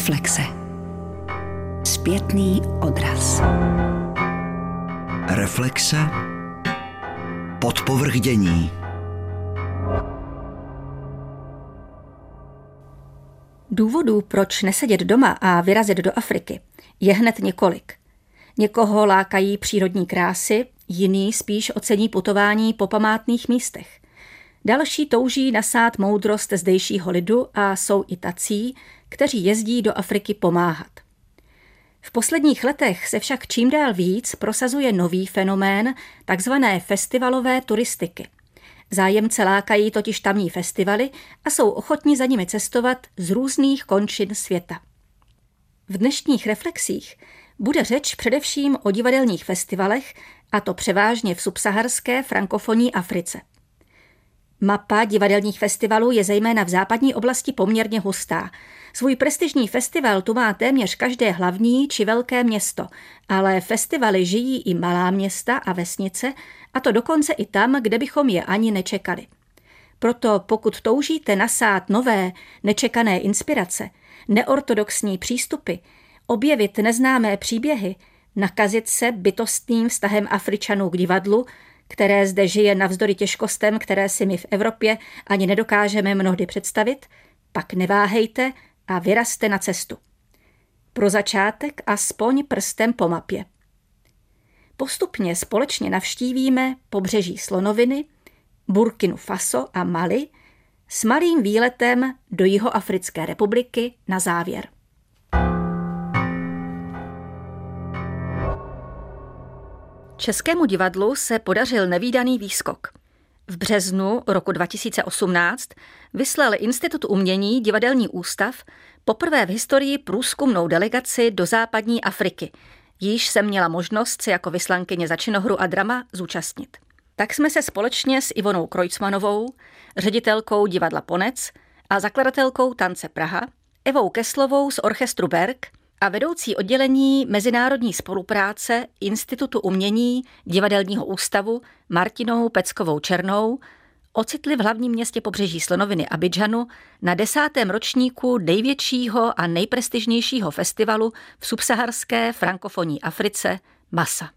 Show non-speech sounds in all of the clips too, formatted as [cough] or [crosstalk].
Reflexe. Zpětný odraz. Reflexe. Podpovrchdění. Důvodů, proč nesedět doma a vyrazit do Afriky, je hned několik. Někoho lákají přírodní krásy, jiný spíš ocení putování po památných místech. Další touží nasát moudrost zdejšího lidu a jsou i tací, kteří jezdí do Afriky pomáhat. V posledních letech se však čím dál víc prosazuje nový fenomén takzvané festivalové turistiky. Zájemce lákají totiž tamní festivaly a jsou ochotní za nimi cestovat z různých končin světa. V dnešních reflexích bude řeč především o divadelních festivalech, a to převážně v subsaharské frankofonní Africe. Mapa divadelních festivalů je zejména v západní oblasti poměrně hustá. Svůj prestižní festival tu má téměř každé hlavní či velké město, ale festivaly žijí i malá města a vesnice, a to dokonce i tam, kde bychom je ani nečekali. Proto pokud toužíte nasát nové, nečekané inspirace, neortodoxní přístupy, objevit neznámé příběhy, nakazit se bytostným vztahem Afričanů k divadlu, které zde žije navzdory těžkostem, které si my v Evropě ani nedokážeme mnohdy představit, pak neváhejte a vyrazte na cestu. Pro začátek aspoň prstem po mapě. Postupně společně navštívíme pobřeží Slonoviny, Burkinu Faso a Mali s malým výletem do Jihoafrické republiky na závěr. Českému divadlu se podařil nevýdaný výskok. V březnu roku 2018 vyslal Institut umění Divadelní ústav poprvé v historii průzkumnou delegaci do západní Afriky. Již jsem měla možnost se jako vyslankyně za činohru a drama zúčastnit. Tak jsme se společně s Ivonou Krojcmanovou, ředitelkou divadla Ponec a zakladatelkou Tance Praha, Evou Keslovou z orchestru Berg a vedoucí oddělení mezinárodní spolupráce Institutu umění Divadelního ústavu Martinou Peckovou Černou ocitli v hlavním městě pobřeží Slonoviny Abidžanu na desátém ročníku největšího a nejprestižnějšího festivalu v subsaharské frankofonní Africe Masa.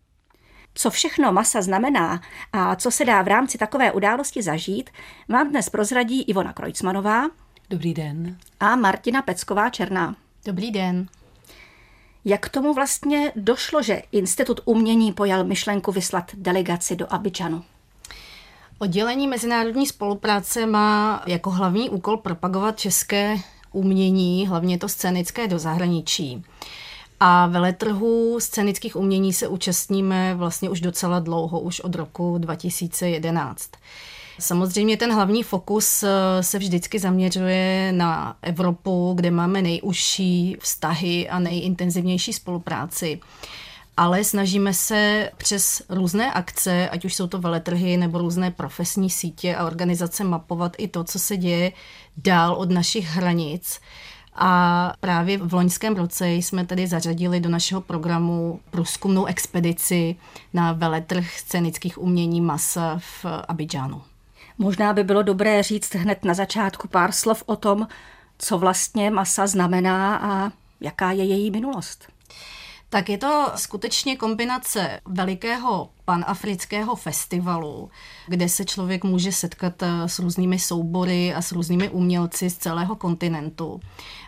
Co všechno masa znamená a co se dá v rámci takové události zažít, vám dnes prozradí Ivona Krojcmanová. Dobrý den. A Martina Pecková Černá. Dobrý den. Jak k tomu vlastně došlo, že Institut umění pojal myšlenku vyslat delegaci do Abidžanu? Oddělení mezinárodní spolupráce má jako hlavní úkol propagovat české umění, hlavně to scénické do zahraničí. A veletrhu scénických umění se účastníme vlastně už docela dlouho, už od roku 2011. Samozřejmě ten hlavní fokus eh, se vždycky zaměřuje na Evropu, kde máme nejužší vztahy a nejintenzivnější spolupráci. Ale snažíme se přes různé akce, ať už jsou to veletrhy nebo různé profesní sítě a organizace, mapovat i to, co se děje dál od našich hranic. A právě v loňském roce jsme tedy zařadili do našeho programu průzkumnou expedici na veletrh scénických umění Masa v Abidžánu. Možná by bylo dobré říct hned na začátku pár slov o tom, co vlastně masa znamená a jaká je její minulost. Tak je to skutečně kombinace velikého panafrického festivalu, kde se člověk může setkat eh, s různými soubory a s různými umělci z celého kontinentu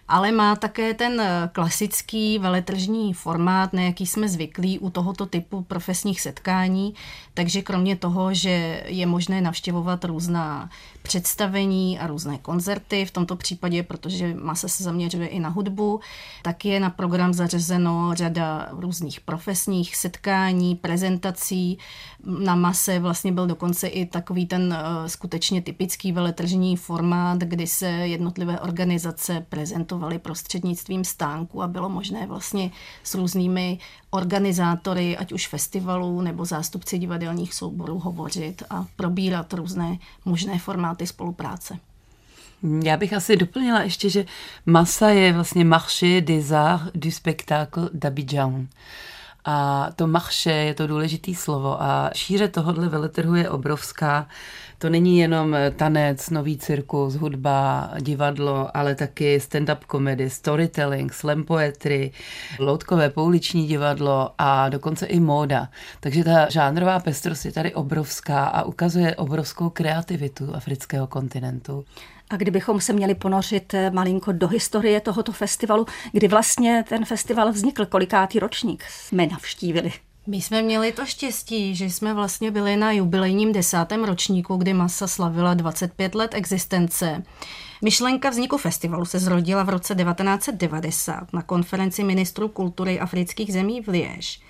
ale má také ten eh, klasický veletržní formát, na jaký jsme zvyklí u tohoto typu profesních setkání. Takže kromě toho, že je možné navštěvovat různá představení a různé koncerty, v tomto případě, protože masa se zaměřuje i na hudbu, tak je na program zařazeno řada různých profesních setkání, prezentací. Na mase vlastně byl dokonce i takový ten eh, skutečně typický veletržní formát, kdy se jednotlivé organizace prezentovaly prostřednictvím stánku a bylo možné vlastně s různými organizátory, ať už festivalů nebo zástupci divadelních souborů hovořit a probírat různé možné formáty spolupráce. Já bych asi doplnila ještě, že Masa je vlastně marché des arts du spectacle d'Abidjan. A to machše je to důležitý slovo a šíře tohohle veletrhu je obrovská. To není jenom tanec, nový cirkus, hudba, divadlo, ale taky stand-up comedy, storytelling, slam poetry, loutkové pouliční divadlo a dokonce i móda. Takže ta žánrová pestrost je tady obrovská a ukazuje obrovskou kreativitu afrického kontinentu. A kdybychom se měli ponořit eh, malinko do historie tohoto festivalu, kdy vlastně ten festival vznikl, kolikátý ročník jsme navštívili? My jsme měli to štěstí, že jsme vlastně byli na jubilejním desátém ročníku, kdy Masa slavila 25 let existence. Myšlenka vzniku festivalu se zrodila v roce 1990 na konferenci ministrů kultury afrických zemí v Liež.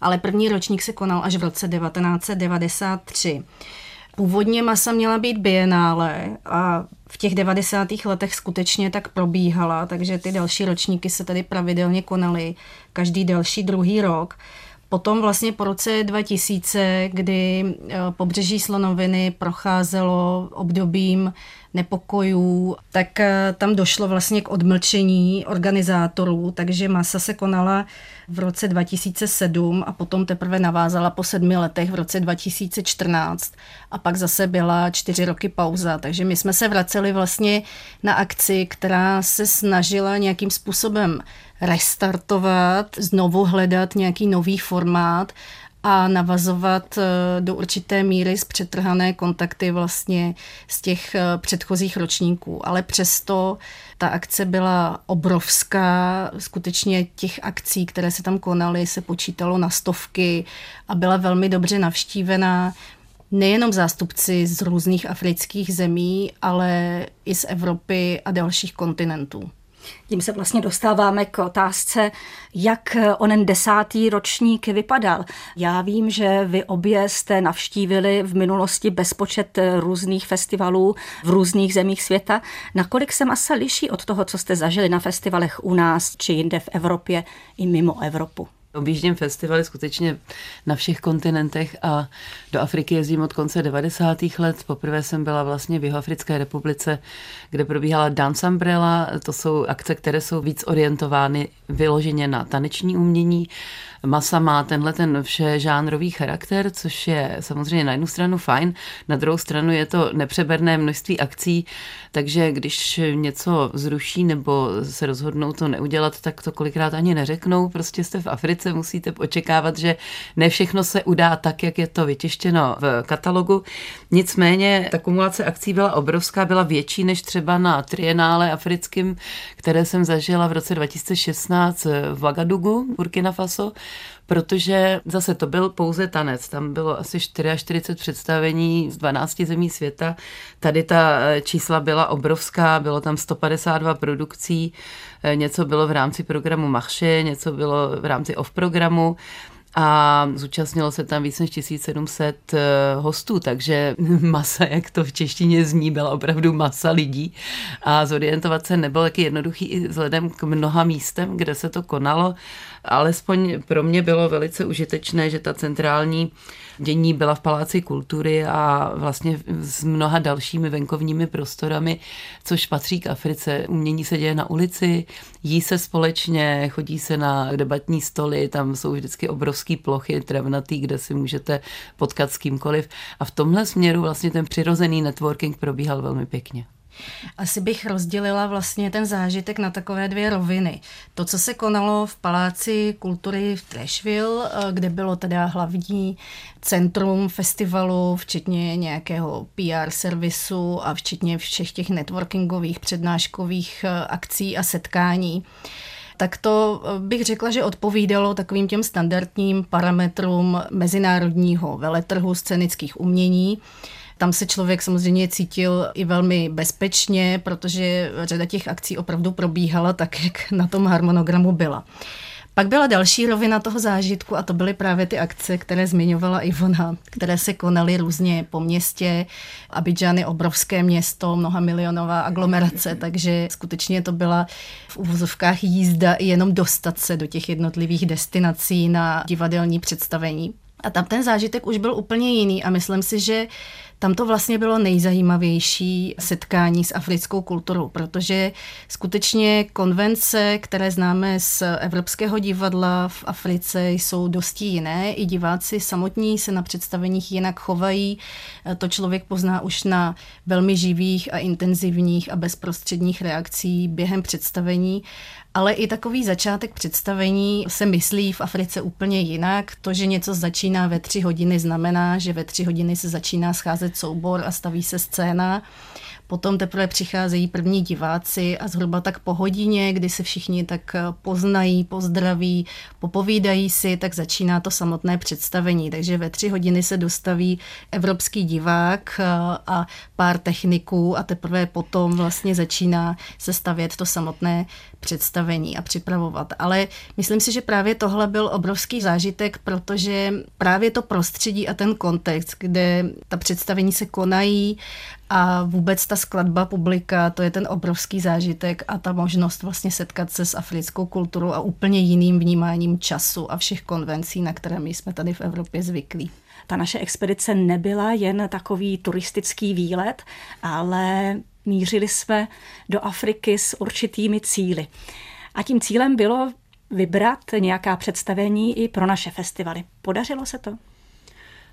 Ale první ročník se konal až v roce 1993. Původně masa měla být bienále a v těch 90. letech skutečně tak probíhala, takže ty další ročníky se tady pravidelně konaly každý další druhý rok. Potom vlastně po roce 2000, kdy eh, pobřeží Slonoviny procházelo obdobím nepokojů, tak eh, tam došlo vlastně k odmlčení organizátorů, takže masa se konala v roce 2007 a potom teprve navázala po sedmi letech v roce 2014 a pak zase byla čtyři roky pauza, takže my jsme se vraceli vlastně na akci, která se snažila nějakým způsobem restartovat, znovu hledat nějaký nový formát a navazovat eh, do určité míry z přetrhané kontakty vlastně z těch eh, předchozích ročníků. Ale přesto ta akce byla obrovská, skutečně těch akcí, které se tam konaly, se počítalo na stovky a byla velmi dobře navštívená nejenom zástupci z různých afrických zemí, ale i z Evropy a dalších kontinentů. Tím se vlastně dostáváme k otázce, jak onen desátý ročník vypadal. Já vím, že vy obě jste navštívili v minulosti bezpočet různých festivalů v různých zemích světa. Nakolik se masa liší od toho, co jste zažili na festivalech u nás či jinde v Evropě i mimo Evropu? Objíždím festivaly skutečně na všech kontinentech a do Afriky jezdím od konce 90. let. Poprvé jsem byla vlastně v Jihoafrické republice, kde probíhala Dance Umbrella. To jsou akce, které jsou víc orientovány vyloženě na taneční umění masa má tenhle ten vše žánrový charakter, což je samozřejmě na jednu stranu fajn, na druhou stranu je to nepřeberné množství akcí, takže když něco zruší nebo se rozhodnou to neudělat, tak to kolikrát ani neřeknou. Prostě jste v Africe, musíte očekávat, že ne všechno se udá tak, jak je to vytištěno v katalogu. Nicméně ta kumulace akcí byla obrovská, byla větší než třeba na trienále africkým, které jsem zažila v roce 2016 v Vagadugu, Burkina Faso, protože zase to byl pouze tanec. Tam bylo asi 44 představení z 12 zemí světa. Tady ta eh, čísla byla obrovská, bylo tam 152 produkcí, eh, něco bylo v rámci programu Machše, něco bylo v rámci off-programu a zúčastnilo se tam víc než 1700 eh, hostů, takže [laughs] masa, jak to v češtině zní, byla opravdu masa lidí a zorientovat se nebylo taky jednoduchý i vzhledem k mnoha místem, kde se to konalo. Alespoň pro mě bylo velice užitečné, že ta centrální dění byla v Paláci kultury a vlastně s mnoha dalšími venkovními prostorami, což patří k Africe. Umění se děje na ulici, jí se společně, chodí se na debatní stoly, tam jsou vždycky obrovské plochy travnatý, kde si můžete potkat s kýmkoliv. A v tomhle směru vlastně ten přirozený networking probíhal velmi pěkně. Asi bych rozdělila vlastně ten zážitek na takové dvě roviny. To, co se konalo v Paláci kultury v Trashville, eh, kde bylo teda hlavní centrum festivalu, včetně nějakého PR servisu a včetně všech těch networkingových přednáškových eh, akcí a setkání, tak to eh, bych řekla, že odpovídalo takovým těm standardním parametrům mezinárodního veletrhu scénických umění. Tam se člověk samozřejmě cítil i velmi bezpečně, protože řada těch akcí opravdu probíhala tak, jak na tom harmonogramu byla. Pak byla další rovina toho zážitku a to byly právě ty akce, které zmiňovala Ivona, které se konaly různě po městě. Abidžan je obrovské město, mnoha milionová aglomerace, takže skutečně to byla v uvozovkách jízda jenom dostat se do těch jednotlivých destinací na divadelní představení. A tam ten zážitek už byl úplně jiný a myslím si, že tam to vlastně bylo nejzajímavější setkání s africkou kulturou, protože skutečně konvence, které známe z Evropského divadla v Africe, jsou dosti jiné. I diváci samotní se na představeních jinak chovají. To člověk pozná už na velmi živých a intenzivních a bezprostředních reakcí během představení ale i takový začátek představení se myslí v Africe úplně jinak. To, že něco začíná ve tři hodiny, znamená, že ve tři hodiny se začíná scházet soubor a staví se scéna. Potom teprve přicházejí první diváci a zhruba tak po hodině, kdy se všichni tak poznají, pozdraví, popovídají si, tak začíná to samotné představení. Takže ve tři hodiny se dostaví evropský divák a pár techniků a teprve potom vlastně začíná se stavět to samotné představení a připravovat. Ale myslím si, že právě tohle byl obrovský zážitek, protože právě to prostředí a ten kontext, kde ta představení se konají a vůbec ta skladba publika, to je ten obrovský zážitek a ta možnost vlastně setkat se s africkou kulturou a úplně jiným vnímáním času a všech konvencí, na které my jsme tady v Evropě zvyklí. Ta naše expedice nebyla jen takový turistický výlet, ale mířili jsme do Afriky s určitými cíly. A tím cílem bylo vybrat nějaká představení i pro naše festivaly. Podařilo se to?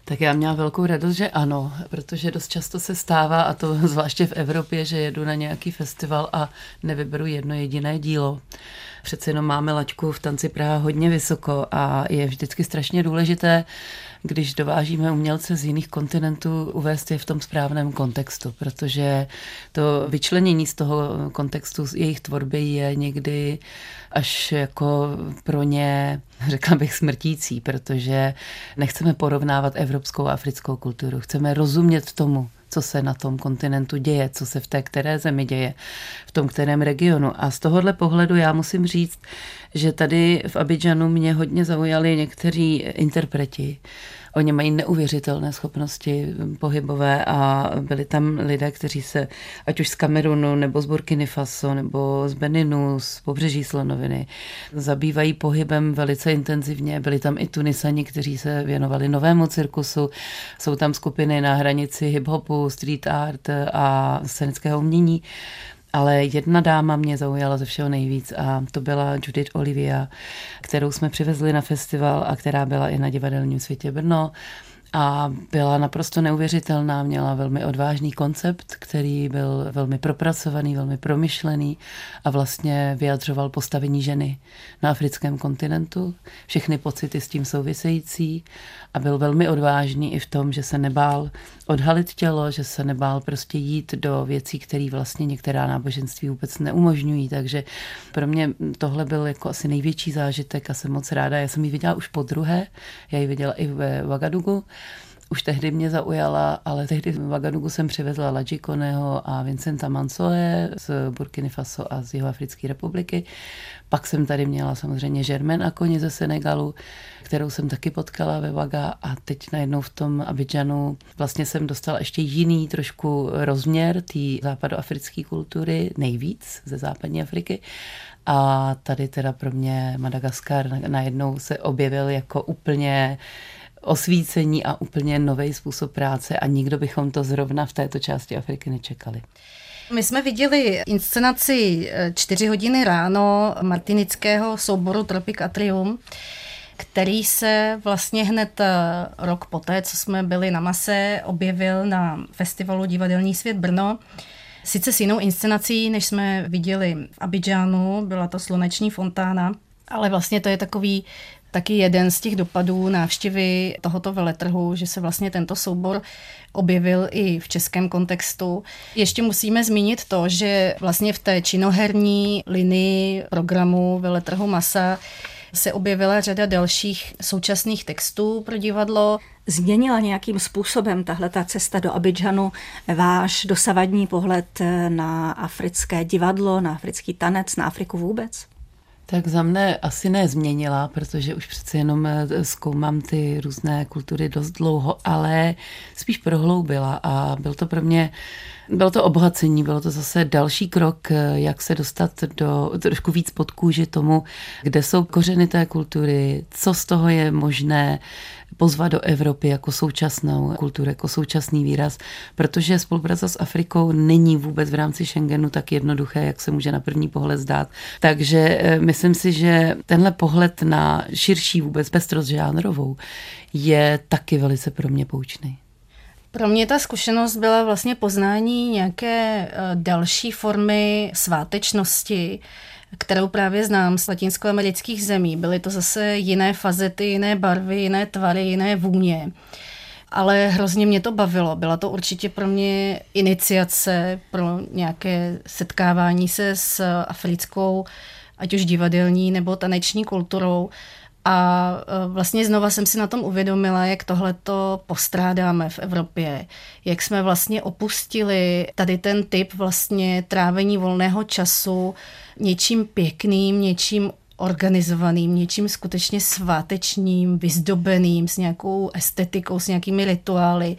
Tak já měla velkou radost, že ano, protože dost často se stává, a to [laughs] zvláště v Evropě, že jedu na nějaký festival a nevyberu jedno jediné dílo. Přece jenom máme laťku v tanci Praha hodně vysoko a je vždycky strašně důležité když dovážíme umělce z jiných kontinentů, uvést je v tom správném kontextu, protože to vyčlenění z toho kontextu jejich tvorby je někdy až jako pro ně, řekla bych, smrtící, protože nechceme porovnávat evropskou a africkou kulturu. Chceme rozumět tomu, co se na tom kontinentu děje, co se v té které zemi děje, v tom kterém regionu. A z tohohle pohledu já musím říct, že tady v Abidžanu mě hodně zaujali někteří interpreti. Oni mají neuvěřitelné schopnosti pohybové a byli tam lidé, kteří se, ať už z Kamerunu, nebo z Burkiny Faso, nebo z Beninu, z pobřeží Slonoviny, zabývají pohybem velice intenzivně. Byli tam i Tunisani, kteří se věnovali novému cirkusu. Jsou tam skupiny na hranici hip-hopu, street art a scénického umění. Ale jedna dáma mě zaujala ze všeho nejvíc a to byla Judith Olivia, kterou jsme přivezli na festival a která byla i na divadelním světě Brno a byla naprosto neuvěřitelná, měla velmi odvážný koncept, který byl velmi propracovaný, velmi promyšlený a vlastně vyjadřoval postavení ženy na africkém kontinentu, všechny pocity s tím související a byl velmi odvážný i v tom, že se nebál odhalit tělo, že se nebál prostě jít do věcí, které vlastně některá náboženství vůbec neumožňují, takže pro mě tohle byl jako asi největší zážitek a jsem moc ráda. Já jsem ji viděla už po druhé, já ji viděla i ve Vagadugu už tehdy mě zaujala, ale tehdy v Vagadugu jsem přivezla Lajikoneho a Vincenta Mansoe z Burkiny Faso a z Jihoafrické republiky. Pak jsem tady měla samozřejmě Žermen a koni ze Senegalu, kterou jsem taky potkala ve Vaga a teď najednou v tom Abidžanu vlastně jsem dostala ještě jiný trošku rozměr té západoafrické kultury, nejvíc ze západní Afriky. A tady teda pro mě Madagaskar najednou se objevil jako úplně osvícení a úplně nový způsob práce a nikdo bychom to zrovna v této části Afriky nečekali. My jsme viděli inscenaci eh, čtyři hodiny ráno martinického souboru Tropic Atrium, který se vlastně hned eh, rok poté, co jsme byli na Mase, objevil na festivalu Divadelní svět Brno. Sice s jinou inscenací, než jsme viděli v Abidžánu, byla to Sluneční fontána, ale vlastně to je takový taky jeden z těch dopadů návštěvy tohoto veletrhu, že se vlastně tento soubor objevil i v českém kontextu. Ještě musíme zmínit to, že vlastně v té činoherní linii programu veletrhu Masa se objevila řada dalších současných textů pro divadlo. Změnila nějakým způsobem tahle ta cesta do Abidžanu váš dosavadní pohled na africké divadlo, na africký tanec, na Afriku vůbec? Tak za mne asi nezměnila, protože už přece jenom eh, zkoumám ty různé kultury dost dlouho, ale spíš prohloubila a byl to pro mě Bylo to obohacení, bylo to zase další krok, jak se dostat do trošku víc pod kůži tomu, kde jsou kořeny té kultury, co z toho je možné pozvat do Evropy jako současnou kulturu, jako současný výraz, protože spolupráce s Afrikou není vůbec v rámci Schengenu tak jednoduché, jak se může na první pohled zdát. Takže eh, myslím si, že tenhle pohled na širší vůbec pestrost žánrovou je taky velice pro mě poučný. Pro mě ta zkušenost byla vlastně poznání nějaké eh, další formy svátečnosti, kterou právě znám z latinskoamerických zemí. Byly to zase jiné fazety, jiné barvy, jiné tvary, jiné vůně. Ale hrozně mě to bavilo. Byla to určitě pro mě iniciace pro nějaké setkávání se s africkou, ať už divadelní nebo taneční kulturou. A e, vlastně znova jsem si na tom uvědomila, jak tohle to postrádáme v Evropě, jak jsme vlastně opustili tady ten typ vlastně trávení volného času něčím pěkným, něčím organizovaným, něčím skutečně svátečným, vyzdobeným, s nějakou estetikou, s nějakými rituály.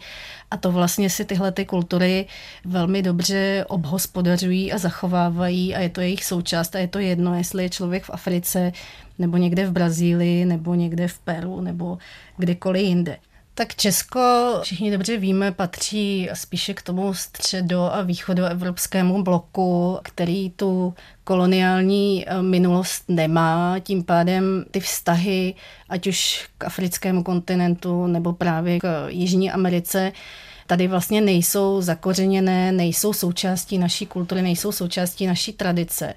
A to vlastně si tyhle ty kultury velmi dobře obhospodařují a zachovávají a je to jejich součást a je to jedno, jestli je člověk v Africe nebo někde v Brazílii nebo někde v Peru nebo kdekoliv jinde. Tak Česko, všichni dobře víme, patří spíše k tomu středo- a východoevropskému bloku, který tu koloniální eh, minulost nemá. Tím pádem ty vztahy, ať už k africkému kontinentu nebo právě k Jižní Americe, tady vlastně nejsou zakořeněné, nejsou součástí naší kultury, nejsou součástí naší tradice.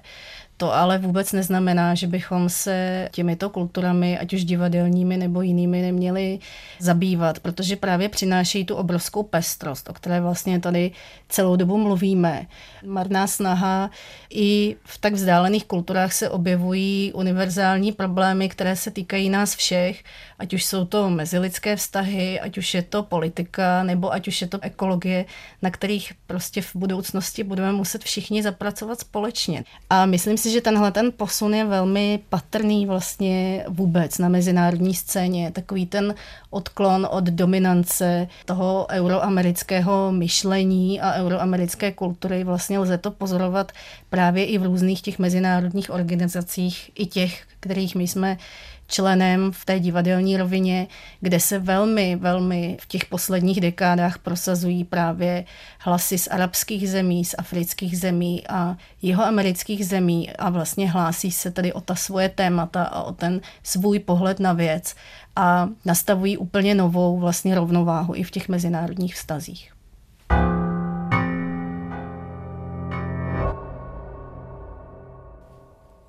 To ale vůbec neznamená, že bychom se těmito kulturami, ať už divadelními nebo jinými, neměli zabývat, protože právě přinášejí tu obrovskou pestrost, o které vlastně tady celou dobu mluvíme. Marná snaha i v tak vzdálených kulturách se objevují univerzální problémy, které se týkají nás všech, ať už jsou to mezilidské vztahy, ať už je to politika, nebo ať už je to ekologie, na kterých prostě v budoucnosti budeme muset všichni zapracovat společně. A myslím si, si, že tenhle ten posun je velmi patrný vlastně vůbec na mezinárodní scéně. Takový ten odklon od dominance toho euroamerického myšlení a euroamerické kultury. Vlastně lze to pozorovat právě i v různých těch mezinárodních organizacích, i těch, kterých my jsme členem v té divadelní rovině, kde se velmi, velmi v těch posledních dekádách prosazují právě hlasy z arabských zemí, z afrických zemí a jihoamerických zemí a vlastně hlásí se tady o ta svoje témata a o ten svůj pohled na věc a nastavují úplně novou vlastně rovnováhu i v těch mezinárodních vztazích.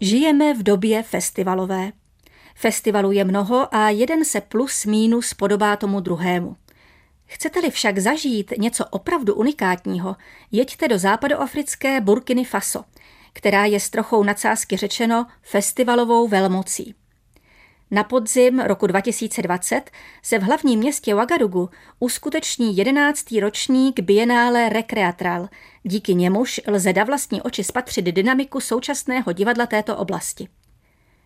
Žijeme v době festivalové. Festivalů je mnoho a jeden se plus mínus podobá tomu druhému. Chcete-li však zažít něco opravdu unikátního, jeďte do západoafrické Burkiny Faso, která je s trochou nadsázky řečeno festivalovou velmocí. Na podzim roku 2020 se v hlavním městě Ouagadougou uskuteční jedenáctý ročník Biennále Recreatral, díky němuž lze da vlastní oči spatřit dynamiku současného divadla této oblasti.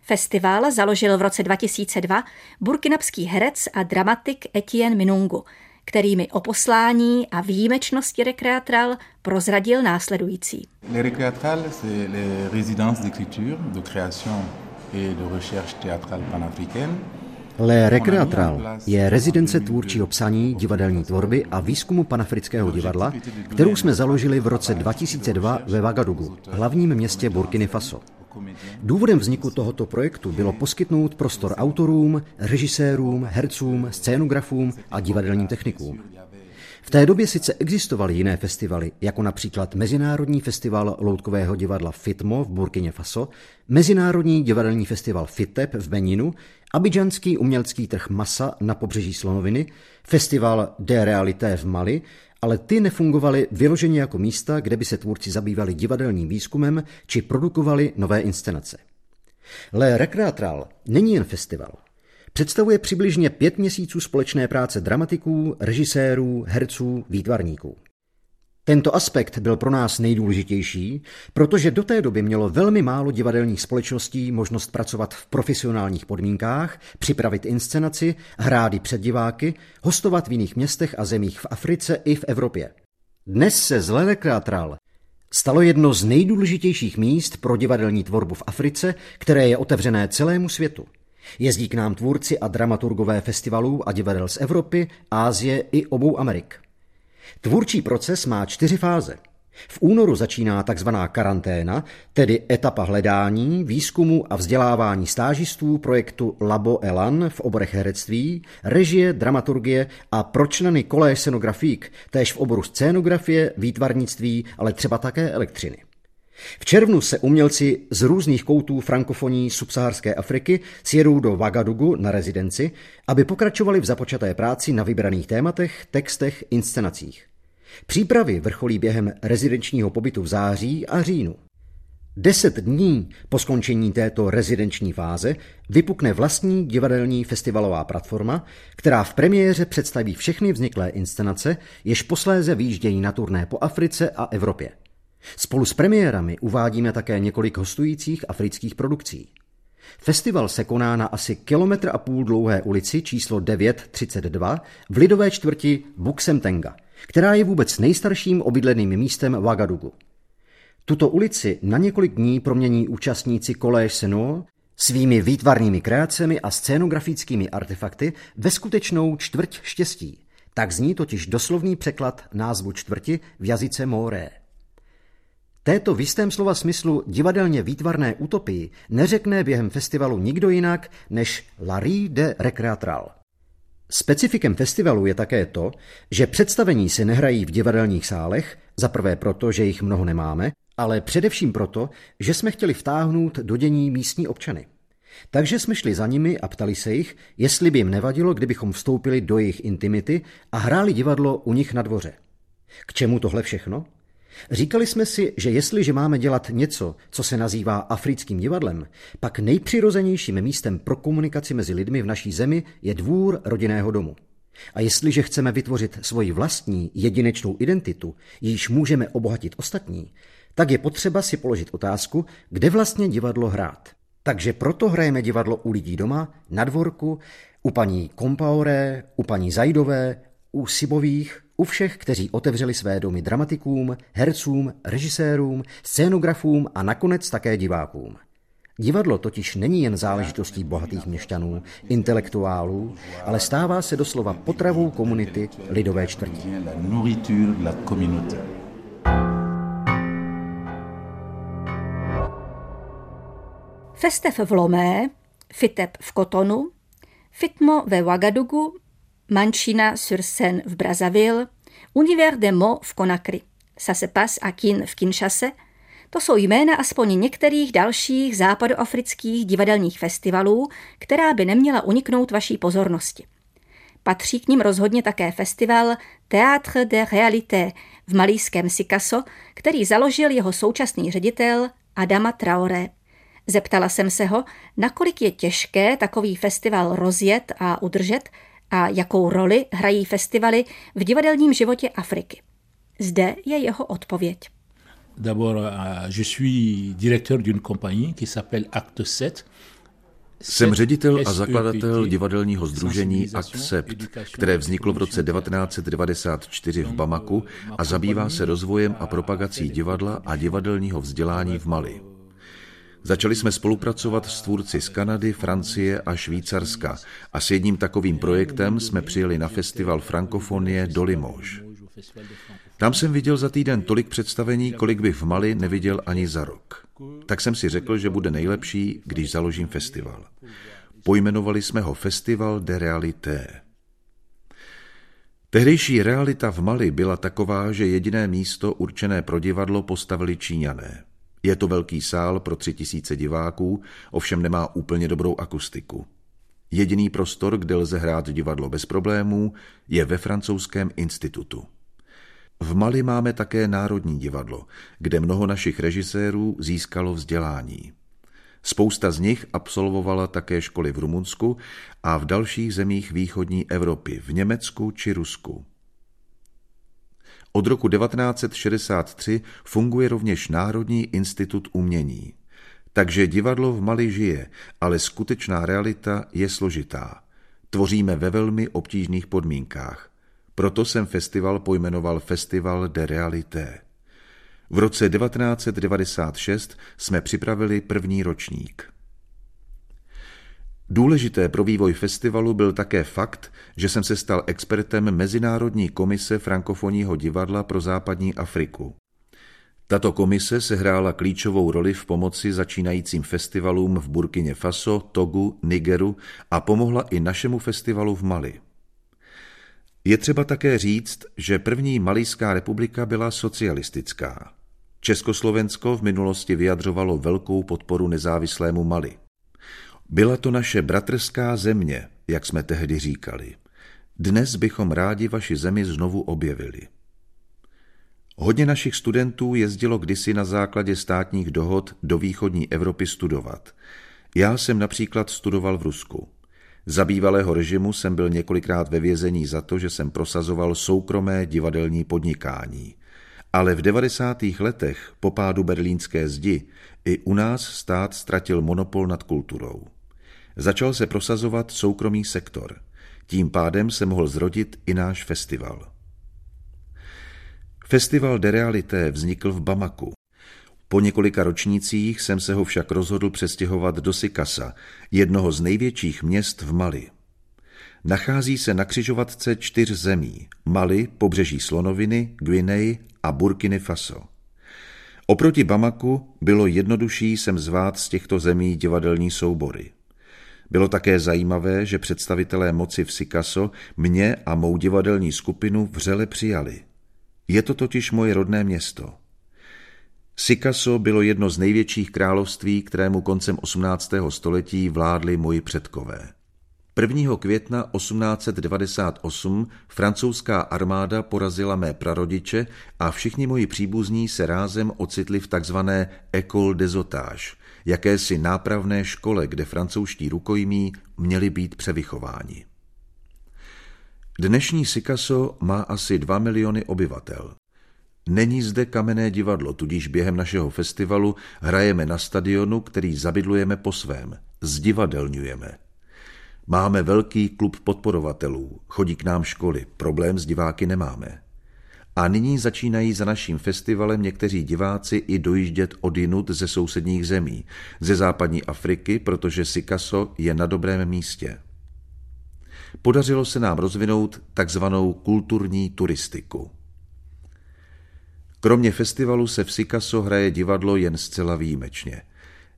Festival založil v roce 2002 burkinabský herec a dramatik Etienne Minungu, který mi o poslání a výjimečnosti Recreatral prozradil následující. Le Recreatral, c'est les résidences d'écriture, de création et de recherche théâtrale panafricaine Le Recreatral je rezidence tvůrčího psaní, divadelní tvorby a výzkumu panafrického divadla, kterou jsme založili v roce 2002 ve Vagadugu, hlavním městě Burkiny Faso. Důvodem vzniku tohoto projektu bylo poskytnout prostor autorům, režisérům, hercům, scénografům a divadelním technikům. V té době sice existovaly jiné festivaly, jako například Mezinárodní festival loutkového divadla FITMO v Burkině Faso, Mezinárodní divadelní festival FITEP v Beninu, Abidžanský umělecký trh Masa na pobřeží Slonoviny, festival De Realité v Mali ale ty nefungovaly vyloženě jako místa, kde by se tvůrci zabývali divadelním výzkumem či produkovali nové inscenace. Le Recreatral není jen festival. Představuje přibližně pět měsíců společné práce dramatiků, režisérů, herců, výtvarníků. Tento aspekt byl pro nás nejdůležitější, protože do té doby mělo velmi málo divadelních společností možnost pracovat v profesionálních podmínkách, připravit inscenaci, hrády před diváky, hostovat v jiných městech a zemích v Africe i v Evropě. Dnes se z Lelekratral stalo jedno z nejdůležitějších míst pro divadelní tvorbu v Africe, které je otevřené celému světu. Jezdí k nám tvůrci a dramaturgové festivalů a divadel z Evropy, Ázie i obou Amerik. Tvůrčí proces má čtyři fáze – v únoru začíná takzvaná karanténa, tedy etapa hledání, výzkumu a vzdělávání stážistů projektu Labo Elan v oborech herectví, režie, dramaturgie a pro členy koleje scenografík, též v oboru scénografie, výtvarnictví, ale třeba také elektřiny. V červnu se umělci z různých koutů frankofoní subsaharské Afriky sjedou do Vagadugu na rezidenci, aby pokračovali v započaté práci na vybraných tématech, textech, inscenacích. Přípravy vrcholí během rezidenčního pobytu v září a říjnu. Deset dní po skončení této rezidenční fáze vypukne vlastní divadelní festivalová platforma, která v premiéře představí všechny vzniklé inscenace, jež posléze výjíždějí na turné po Africe a Evropě. Spolu s premiérami uvádíme také několik hostujících afrických produkcí. Festival se koná na asi kilometr a půl dlouhé ulici číslo 932 v lidové čtvrti Buxemtenga – která je vůbec nejstarším obydleným místem Vagadugu. Tuto ulici na několik dní promění účastníci Collège Seno svými výtvarnými kreacemi a scénografickými artefakty ve skutečnou čtvrť štěstí. Tak zní totiž doslovný překlad názvu čtvrti v jazyce Moré. Této v jistém slova smyslu divadelně výtvarné utopii neřekne během festivalu nikdo jinak než Larry de Recreatral. Specifikem festivalu je také to, že představení se nehrají v divadelních sálech, za prvé proto, že jich mnoho nemáme, ale především proto, že jsme chtěli vtáhnout do dění místní občany. Takže jsme šli za nimi a ptali se jich, jestli by jim nevadilo, kdybychom vstoupili do jejich intimity a hráli divadlo u nich na dvoře. K čemu tohle všechno? Říkali jsme si, že jestliže máme dělat něco, co se nazývá africkým divadlem, pak nejpřirozenějším místem pro komunikaci mezi lidmi v naší zemi je dvůr rodinného domu. A jestliže chceme vytvořit svoji vlastní jedinečnou identitu, již můžeme obohatit ostatní, tak je potřeba si položit otázku, kde vlastně divadlo hrát. Takže proto hrajeme divadlo u lidí doma, na dvorku, u paní Kompaoré, u paní Zajdové, u Sibových, u všech, kteří otevřeli své domy dramatikům, hercům, režisérům, scénografům a nakonec také divákům. Divadlo totiž není jen záležitostí bohatých měšťanů, intelektuálů, ale stává se doslova potravou komunity lidové čtvrtí. Festev v Lomé, Fitep v Kotonu, Fitmo ve Ouagadougou Manchina sur Seine v Brazzaville, Univers de Mo v se passe à Kin v Kinshase, to jsou jména aspoň některých dalších západoafrických divadelních festivalů, která by neměla uniknout vaší pozornosti. Patří k ním rozhodně také festival Théâtre de Réalité v malijském Sikaso, který založil jeho současný ředitel Adama Traoré. Zeptala jsem se ho, nakolik je těžké takový festival rozjet a udržet, a jakou roli hrají festivaly v divadelním životě Afriky. Zde je jeho odpověď. D'abord, euh, je suis directeur d'une compagnie qui s'appelle Acte 7. Jsem ředitel a zakladatel divadelního združení Accept, které vzniklo v roce 1994 v Bamaku a zabývá se rozvojem a propagací divadla a divadelního vzdělání v Mali. Začali jsme spolupracovat s tvůrci z Kanady, Francie a Švýcarska a s jedním takovým projektem jsme přijeli na festival frankofonie do Limoges. Tam jsem viděl za týden tolik představení, kolik bych v Mali neviděl ani za rok. Tak jsem si řekl, že bude nejlepší, když založím festival. Pojmenovali jsme ho Festival de Realité. Tehdejší realita v Mali byla taková, že jediné místo určené pro divadlo postavili Číňané. Je to velký sál pro tři tisíce diváků, ovšem nemá úplně dobrou akustiku. Jediný prostor, kde lze hrát divadlo bez problémů, je ve francouzském institutu. V Mali máme také Národní divadlo, kde mnoho našich režisérů získalo vzdělání. Spousta z nich absolvovala také školy v Rumunsku a v dalších zemích východní Evropy, v Německu či Rusku. Od roku 1963 funguje rovněž Národní institut umění. Takže divadlo v Mali žije, ale skutečná realita je složitá. Tvoříme ve velmi obtížných podmínkách. Proto jsem festival pojmenoval Festival de Realité. V roce 1996 jsme připravili první ročník. Důležité pro vývoj festivalu byl také fakt, že jsem se stal expertem Mezinárodní komise frankofonního divadla pro západní Afriku. Tato komise sehrála klíčovou roli v pomoci začínajícím festivalům v Burkině Faso, Togu, Nigeru a pomohla i našemu festivalu v Mali. Je třeba také říct, že první Malijská republika byla socialistická. Československo v minulosti vyjadřovalo velkou podporu nezávislému Mali. Byla to naše bratrská země, jak jsme tehdy říkali. Dnes bychom rádi vaši zemi znovu objevili. Hodně našich studentů jezdilo kdysi na základě státních dohod do východní Evropy studovat. Já jsem například studoval v Rusku. Za bývalého režimu jsem byl několikrát ve vězení za to, že jsem prosazoval soukromé divadelní podnikání. Ale v 90. letech po pádu berlínské zdi i u nás stát ztratil monopol nad kulturou. Začal se prosazovat soukromý sektor. Tím pádem se mohl zrodit i náš festival. Festival de Realité vznikl v Bamaku. Po několika ročnících jsem se ho však rozhodl přestěhovat do Sikasa, jednoho z největších měst v Mali. Nachází se na křižovatce čtyř zemí – Mali, pobřeží Slonoviny, Guinei a Burkiny Faso. Oproti Bamaku bylo jednodušší sem zvát z těchto zemí divadelní soubory. Bylo také zajímavé, že představitelé moci v Sikaso mě a mou divadelní skupinu vřele přijali. Je to totiž moje rodné město. Sikaso bylo jedno z největších království, kterému koncem 18. století vládli moji předkové. 1. května 1898 francouzská armáda porazila mé prarodiče a všichni moji příbuzní se rázem ocitli v takzvané École des Otages, jakési nápravné škole, kde francouzští rukojmí měli být převychováni. Dnešní Sikaso má asi 2 miliony obyvatel. Není zde kamenné divadlo, tudíž během našeho festivalu hrajeme na stadionu, který zabydlujeme po svém, zdivadelňujeme. Máme velký klub podporovatelů, chodí k nám školy, problém s diváky nemáme. A nyní začínají za naším festivalem někteří diváci i dojíždět odinut ze sousedních zemí, ze západní Afriky, protože Sikaso je na dobrém místě. Podařilo se nám rozvinout takzvanou kulturní turistiku. Kromě festivalu se v Sikaso hraje divadlo jen zcela výjimečně.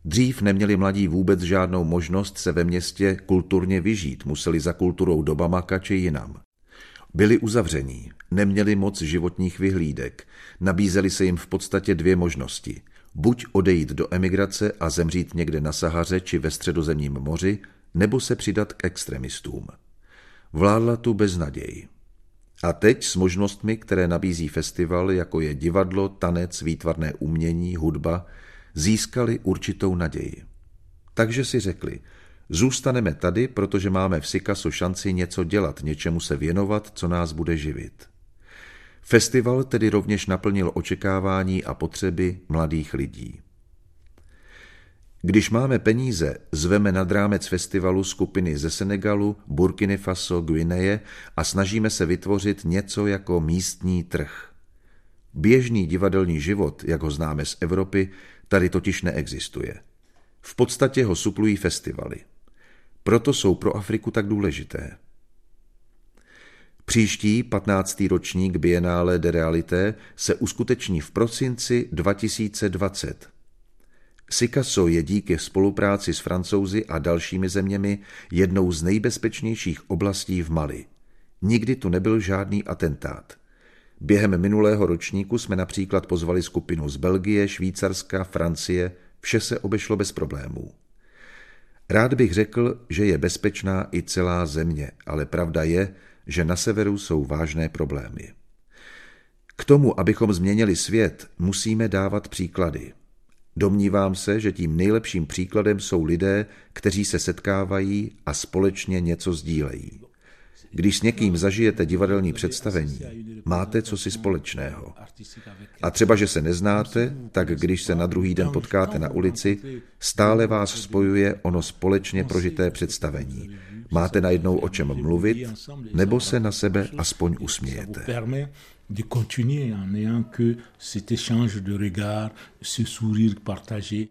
Dřív neměli mladí vůbec žádnou možnost se ve městě kulturně vyžít, museli za kulturou do Bamaka či jinam. Byli uzavření, neměli moc životních vyhlídek, nabízely se jim v podstatě dvě možnosti. Buď odejít do emigrace a zemřít někde na Sahaře či ve středozemním moři, nebo se přidat k extremistům. Vládla tu beznaděj. A teď s možnostmi, které nabízí festival, jako je divadlo, tanec, výtvarné umění, hudba, získali určitou naději. Takže si řekli, zůstaneme tady, protože máme v Sikasu šanci něco dělat, něčemu se věnovat, co nás bude živit. Festival tedy rovněž naplnil očekávání a potřeby mladých lidí. Když máme peníze, zveme nad rámec festivalu skupiny ze Senegalu, Burkiny Faso, Guineje a snažíme se vytvořit něco jako místní trh. Běžný divadelní život, jak ho známe z Evropy, tady totiž neexistuje. V podstatě ho suplují festivaly. Proto jsou pro Afriku tak důležité. Příští 15. ročník Biennále de Realité se uskuteční v prosinci 2020 Sikaso je díky spolupráci s Francouzi a dalšími zeměmi jednou z nejbezpečnějších oblastí v Mali. Nikdy tu nebyl žádný atentát. Během minulého ročníku jsme například pozvali skupinu z Belgie, Švýcarska, Francie, vše se obešlo bez problémů. Rád bych řekl, že je bezpečná i celá země, ale pravda je, že na severu jsou vážné problémy. K tomu, abychom změnili svět, musíme dávat příklady. Domnívám se, že tím nejlepším příkladem jsou lidé, kteří se setkávají a společně něco sdílejí. Když s někým zažijete divadelní představení, máte co si společného. A třeba, že se neznáte, tak když se na druhý den potkáte na ulici, stále vás spojuje ono společně prožité představení. Máte najednou o čem mluvit, nebo se na sebe aspoň usmějete. de continuer en ayant que cet échange de regards, ce sourire partagé.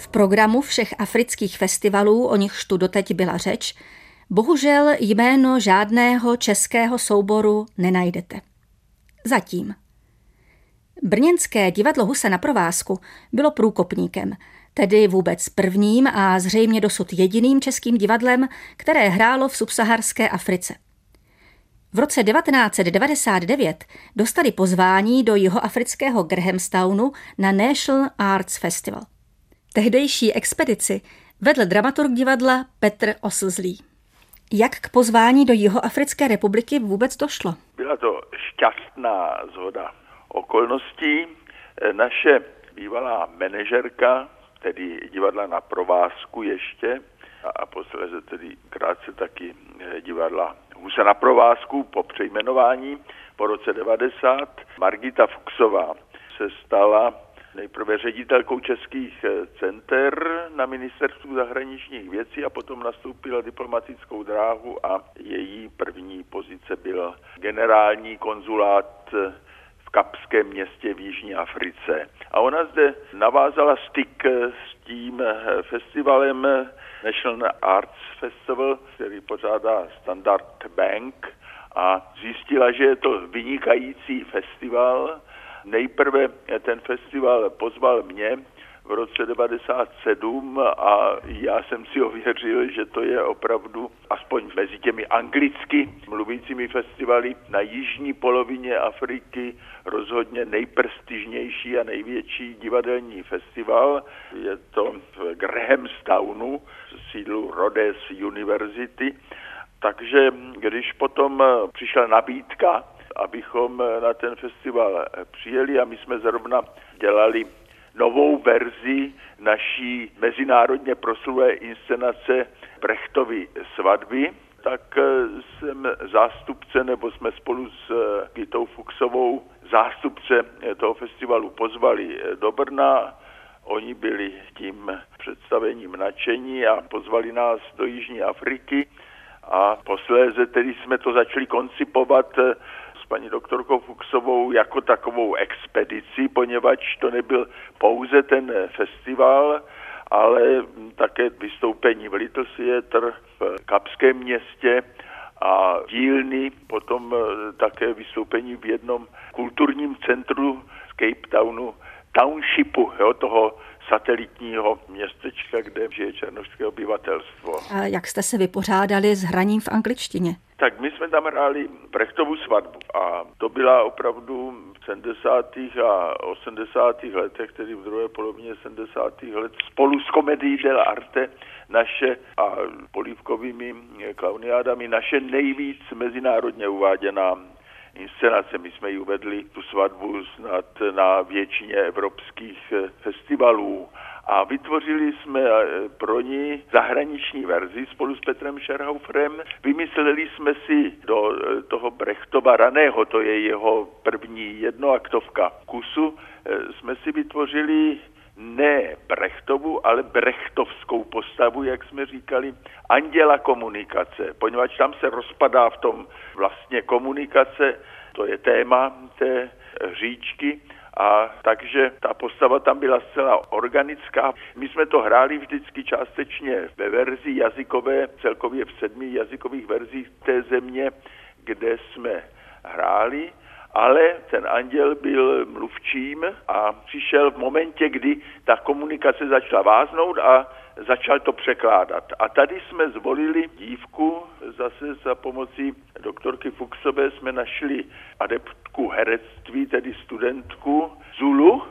V programu všech afrických festivalů, o nichž tu doteď byla řeč, bohužel jméno žádného českého souboru nenajdete. Zatím. Brněnské divadlo Husa na provázku bylo průkopníkem, tedy vůbec prvním a zřejmě dosud jediným českým divadlem, které hrálo v subsaharské Africe. V roce 1999 dostali pozvání do jihoafrického Grahamstownu na National Arts Festival. Tehdejší expedici vedl dramaturg divadla Petr Oslzlý. Jak k pozvání do Jihoafrické republiky vůbec došlo? Byla to šťastná zhoda okolností. Naše bývalá manažerka, tedy divadla na provázku ještě, a posledně tedy krátce taky divadla Husa na provázku po přejmenování po roce 90, Margita Fuxová se stala nejprve ředitelkou českých eh, center na ministerstvu zahraničních věcí a potom nastoupila diplomatickou dráhu a její první pozice byl generální konzulát eh, v Kapském městě v Jižní Africe. A ona zde navázala styk eh, s tím festivalem National Arts Festival, který pořádá Standard Bank a zjistila, že je to vynikající festival, Nejprve ten festival pozval mě v roce 97 a já jsem si ověřil, že to je opravdu aspoň mezi těmi anglicky mluvícími festivaly na jižní polovině Afriky rozhodně nejprestižnější a největší divadelní festival. Je to v Grahamstownu, sídlu Rhodes University. Takže když potom přišla nabídka abychom eh, na ten festival eh, přijeli a my jsme zrovna dělali novou verzi naší mezinárodně proslulé inscenace Brechtovy svatby, tak eh, jsem zástupce, nebo jsme spolu s Gitou Fuxovou zástupce toho festivalu pozvali do Brna. Oni byli tím představením nadšení a pozvali nás do Jižní Afriky a posléze tedy jsme to začali koncipovat paní doktorkou Fuxovou jako takovou expedici, poněvadž to nebyl pouze ten festival, ale také vystoupení v Little Theatre v Kapském městě a dílny, potom eh, také vystoupení v jednom kulturním centru z Cape Townu, townshipu, jo, toho satelitního městečka, kde žije černožské obyvatelstvo. A jak jste se vypořádali s hraním v angličtině? Tak my jsme tam hráli Brechtovu svatbu a to byla opravdu v 70. a 80. letech, tedy v druhé polovině 70. let, spolu s komedií del arte naše a polívkovými klauniádami naše nejvíc mezinárodně uváděná inscenace. My jsme ji uvedli tu svatbu snad na většině evropských festivalů a vytvořili jsme eh, pro ní zahraniční verzi spolu s Petrem Scherhauferem. Vymysleli jsme si do eh, toho Brechtova raného, to je jeho první jednoaktovka kusu, eh, jsme si vytvořili ne Brechtovu, ale Brechtovskou postavu, jak jsme říkali, anděla komunikace, poněvadž tam se rozpadá v tom vlastně komunikace, to je téma té říčky, a takže ta postava tam byla zcela organická. My jsme to hráli vždycky částečně ve verzi jazykové, celkově v sedmi jazykových verzích té země, kde jsme hráli ale ten anděl byl mluvčím a přišel v momentě, kdy ta komunikace začala váznout a začal to překládat. A tady jsme zvolili dívku, zase za pomocí doktorky Fuxové jsme našli adeptku herectví, tedy studentku Zulu,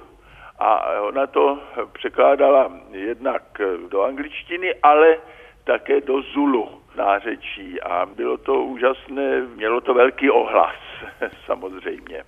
a ona to překládala jednak do angličtiny, ale také do Zulu nářečí a bylo to úžasné, mělo to velký ohlas [laughs] samozřejmě.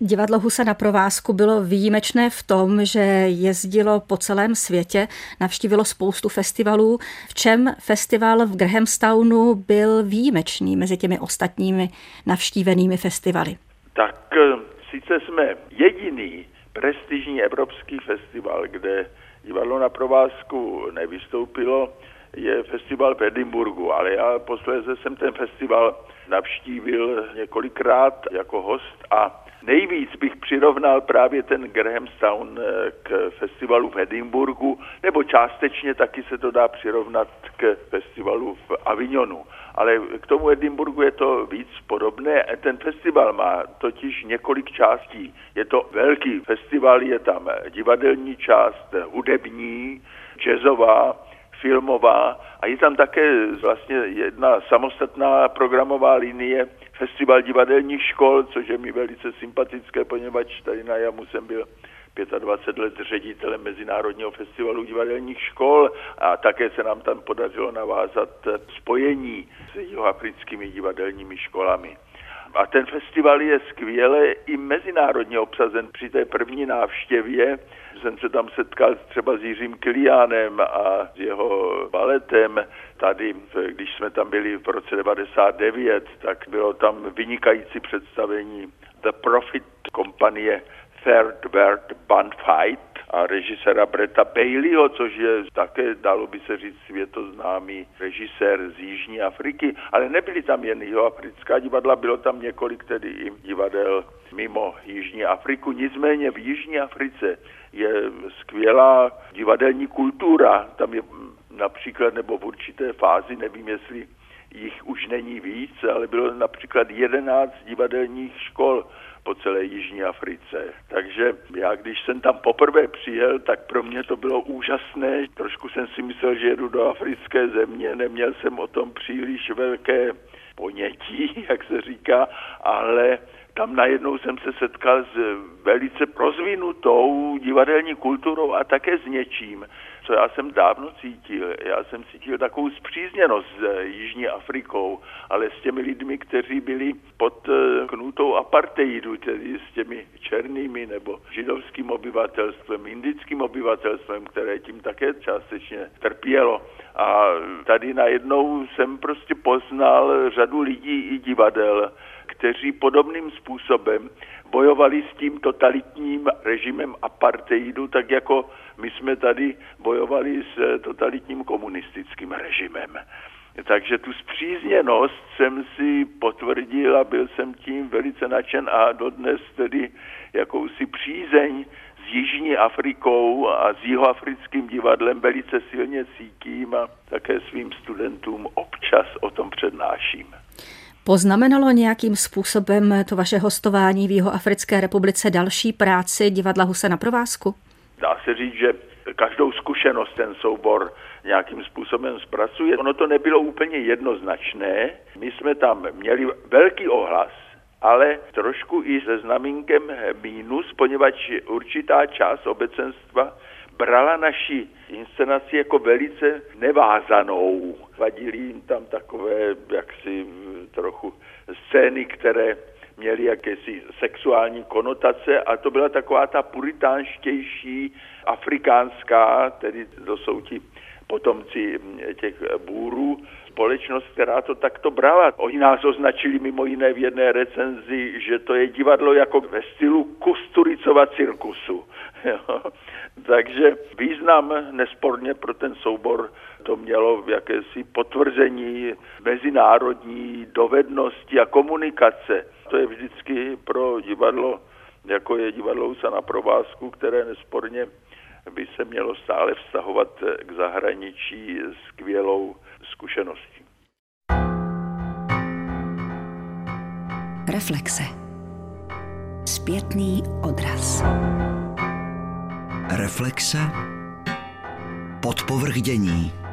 Divadlo Husa na provázku bylo výjimečné v tom, že jezdilo po celém světě, navštívilo spoustu festivalů. V čem festival v Grahamstownu byl výjimečný mezi těmi ostatními navštívenými festivaly? Tak eh, sice jsme jediný prestižní evropský festival, kde divadlo na provázku nevystoupilo, je festival v Edinburgu, ale já posledně jsem ten festival navštívil několikrát jako host a nejvíc bych přirovnal právě ten Grahamstown eh, k festivalu v Edinburgu, nebo částečně taky se to dá přirovnat k festivalu v Avignonu. Ale k tomu Edinburgu je to víc podobné. Ten festival má totiž několik částí. Je to velký festival, je tam divadelní část, hudební, jazzová, filmová a je tam také vlastně jedna samostatná programová linie Festival divadelních škol, což je mi velice sympatické, poněvadž tady na Jamu jsem byl 25 let ředitelem Mezinárodního festivalu divadelních škol a také se nám tam podařilo navázat spojení s jihoafrickými divadelními školami. A ten festival je skvěle i mezinárodně obsazen při té první návštěvě. Jsem se tam setkal třeba s Jiřím Kiliánem a s jeho baletem. Tady, když jsme tam byli v roce 99, tak bylo tam vynikající představení The Profit kompanie Third World Band Fight a režisera Breta Baileyho, což je také, dalo by se říct, světoznámý režisér z Jižní Afriky, ale nebyly tam jen jihoafrická divadla, bylo tam několik tedy i divadel mimo Jižní Afriku. Nicméně v Jižní Africe je skvělá divadelní kultura, tam je například, nebo v určité fázi, nevím, jestli jich už není víc, ale bylo například 11 divadelních škol po celé Jižní Africe. Takže já, když jsem tam poprvé přijel, tak pro mě to bylo úžasné. Trošku jsem si myslel, že jedu do africké země, neměl jsem o tom příliš velké ponětí, [laughs] jak se říká, ale tam najednou jsem se setkal s velice rozvinutou divadelní kulturou a také s něčím, co já jsem dávno cítil. Já jsem cítil takovou zpřízněnost s Jižní Afrikou, ale s těmi lidmi, kteří byli pod eh, knutou apartheidu, tedy s těmi černými nebo židovským obyvatelstvem, indickým obyvatelstvem, které tím také částečně trpělo. A tady najednou jsem prostě poznal řadu lidí i divadel, kteří podobným způsobem bojovali s tím totalitním režimem apartheidu, tak jako my jsme tady bojovali s totalitním komunistickým režimem. Takže tu zpřízněnost jsem si potvrdil a byl jsem tím velice nadšen a dodnes tedy jakousi přízeň s Jižní Afrikou a s jihoafrickým divadlem velice silně cítím a také svým studentům občas o tom přednáším. Poznamenalo nějakým způsobem to vaše hostování v Jihoafrické republice další práci divadla Husa na provázku? Dá se říct, že každou zkušenost ten soubor nějakým způsobem zpracuje. Ono to nebylo úplně jednoznačné. My jsme tam měli velký ohlas, ale trošku i se znamínkem mínus, poněvadž určitá část obecenstva brala naši inscenaci jako velice nevázanou. Vadili jim tam takové jaksi trochu scény, které měly jakési sexuální konotace a to byla taková ta puritánštější afrikánská, tedy to jsou ti potomci těch bůrů, společnost, která to takto brala. Oni nás označili mimo jiné v jedné recenzi, že to je divadlo jako ve stylu Kusturicova cirkusu. [laughs] Takže význam nesporně pro ten soubor to mělo v jakési potvrzení mezinárodní dovednosti a komunikace. To je vždycky pro divadlo, jako je divadlo se na provázku, které nesporně by se mělo stále vztahovat k zahraničí skvělou zkušeností. Reflexe. Zpětný odraz. Reflexe. Podpovrchdění.